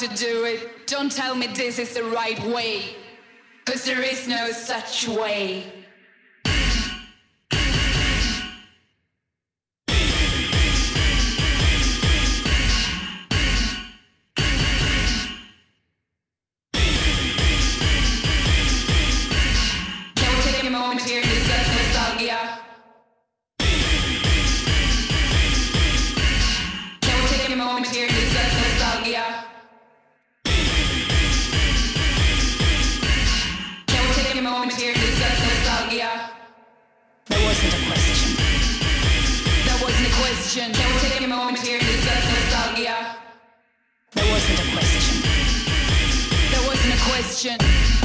to do it. Don't tell me this is the right way, cause there is no such way. question. Can we take a moment here to discuss nostalgia? There wasn't a question. There wasn't a question.